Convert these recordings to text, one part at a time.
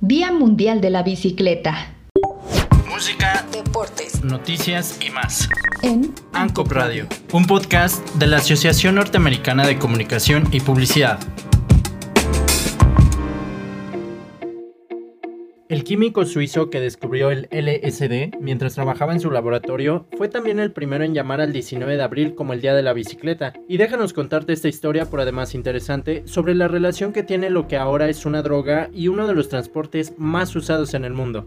Día Mundial de la Bicicleta. Música, Deportes. noticias y más. En ANCOP Radio, un podcast de la Asociación Norteamericana de Comunicación y Publicidad. El químico suizo que descubrió el LSD mientras trabajaba en su laboratorio fue también el primero en llamar al 19 de abril como el Día de la Bicicleta. Y déjanos contarte esta historia, por además interesante, sobre la relación que tiene lo que ahora es una droga y uno de los transportes más usados en el mundo.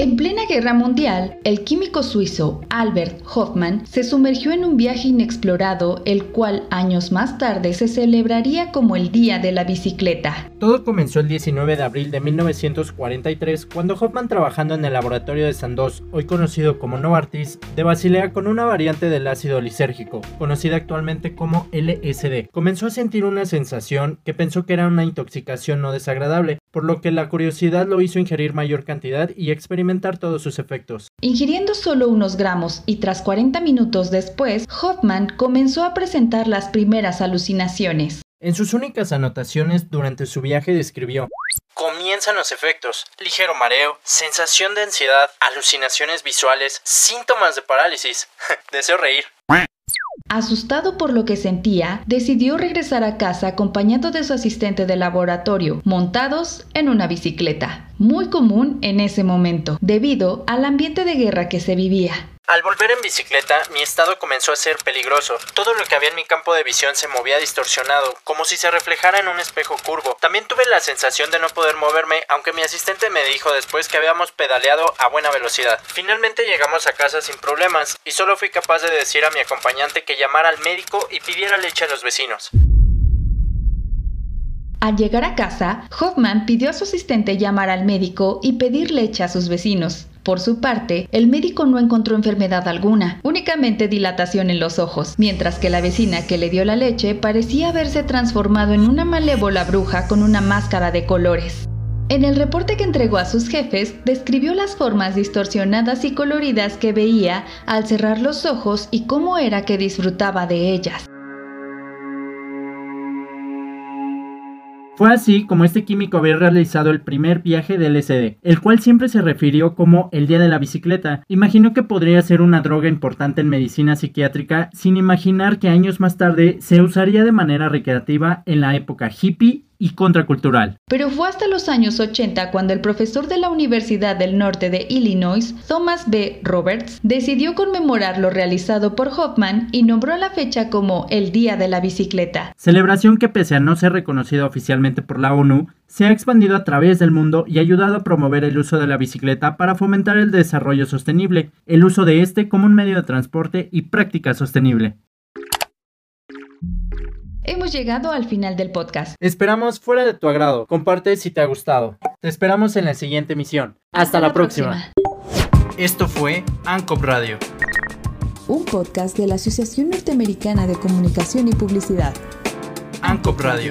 En plena guerra mundial, el químico suizo Albert Hoffmann se sumergió en un viaje inexplorado, el cual años más tarde se celebraría como el Día de la Bicicleta. Todo comenzó el 19 de abril de 1943 cuando Hoffman trabajando en el laboratorio de Sandoz, hoy conocido como Novartis, de Basilea con una variante del ácido lisérgico, conocida actualmente como LSD, comenzó a sentir una sensación que pensó que era una intoxicación no desagradable, por lo que la curiosidad lo hizo ingerir mayor cantidad y experimentar todos sus efectos. Ingiriendo solo unos gramos y tras 40 minutos después, Hoffman comenzó a presentar las primeras alucinaciones. En sus únicas anotaciones durante su viaje describió Comienzan los efectos, ligero mareo, sensación de ansiedad, alucinaciones visuales, síntomas de parálisis. Deseo reír. Asustado por lo que sentía, decidió regresar a casa acompañado de su asistente de laboratorio, montados en una bicicleta, muy común en ese momento, debido al ambiente de guerra que se vivía. Al volver en bicicleta, mi estado comenzó a ser peligroso. Todo lo que había en mi campo de visión se movía distorsionado, como si se reflejara en un espejo curvo. También tuve la sensación de no poder moverme, aunque mi asistente me dijo después que habíamos pedaleado a buena velocidad. Finalmente llegamos a casa sin problemas, y solo fui capaz de decir a mi acompañante que llamara al médico y pidiera leche a los vecinos. Al llegar a casa, Hoffman pidió a su asistente llamar al médico y pedir leche a sus vecinos. Por su parte, el médico no encontró enfermedad alguna, únicamente dilatación en los ojos, mientras que la vecina que le dio la leche parecía haberse transformado en una malévola bruja con una máscara de colores. En el reporte que entregó a sus jefes, describió las formas distorsionadas y coloridas que veía al cerrar los ojos y cómo era que disfrutaba de ellas. Fue así como este químico había realizado el primer viaje de LSD, el cual siempre se refirió como el día de la bicicleta. Imaginó que podría ser una droga importante en medicina psiquiátrica sin imaginar que años más tarde se usaría de manera recreativa en la época hippie y contracultural. Pero fue hasta los años 80 cuando el profesor de la Universidad del Norte de Illinois, Thomas B. Roberts, decidió conmemorar lo realizado por Hoffman y nombró la fecha como el Día de la Bicicleta. Celebración que pese a no ser reconocida oficialmente por la ONU, se ha expandido a través del mundo y ha ayudado a promover el uso de la bicicleta para fomentar el desarrollo sostenible, el uso de este como un medio de transporte y práctica sostenible. Hemos llegado al final del podcast. Esperamos fuera de tu agrado. Comparte si te ha gustado. Te esperamos en la siguiente emisión. Hasta, la, próxima. Esto fue ANCOP Radio. un podcast de la Asociación Norteamericana de Comunicación y Publicidad. ANCOP Radio.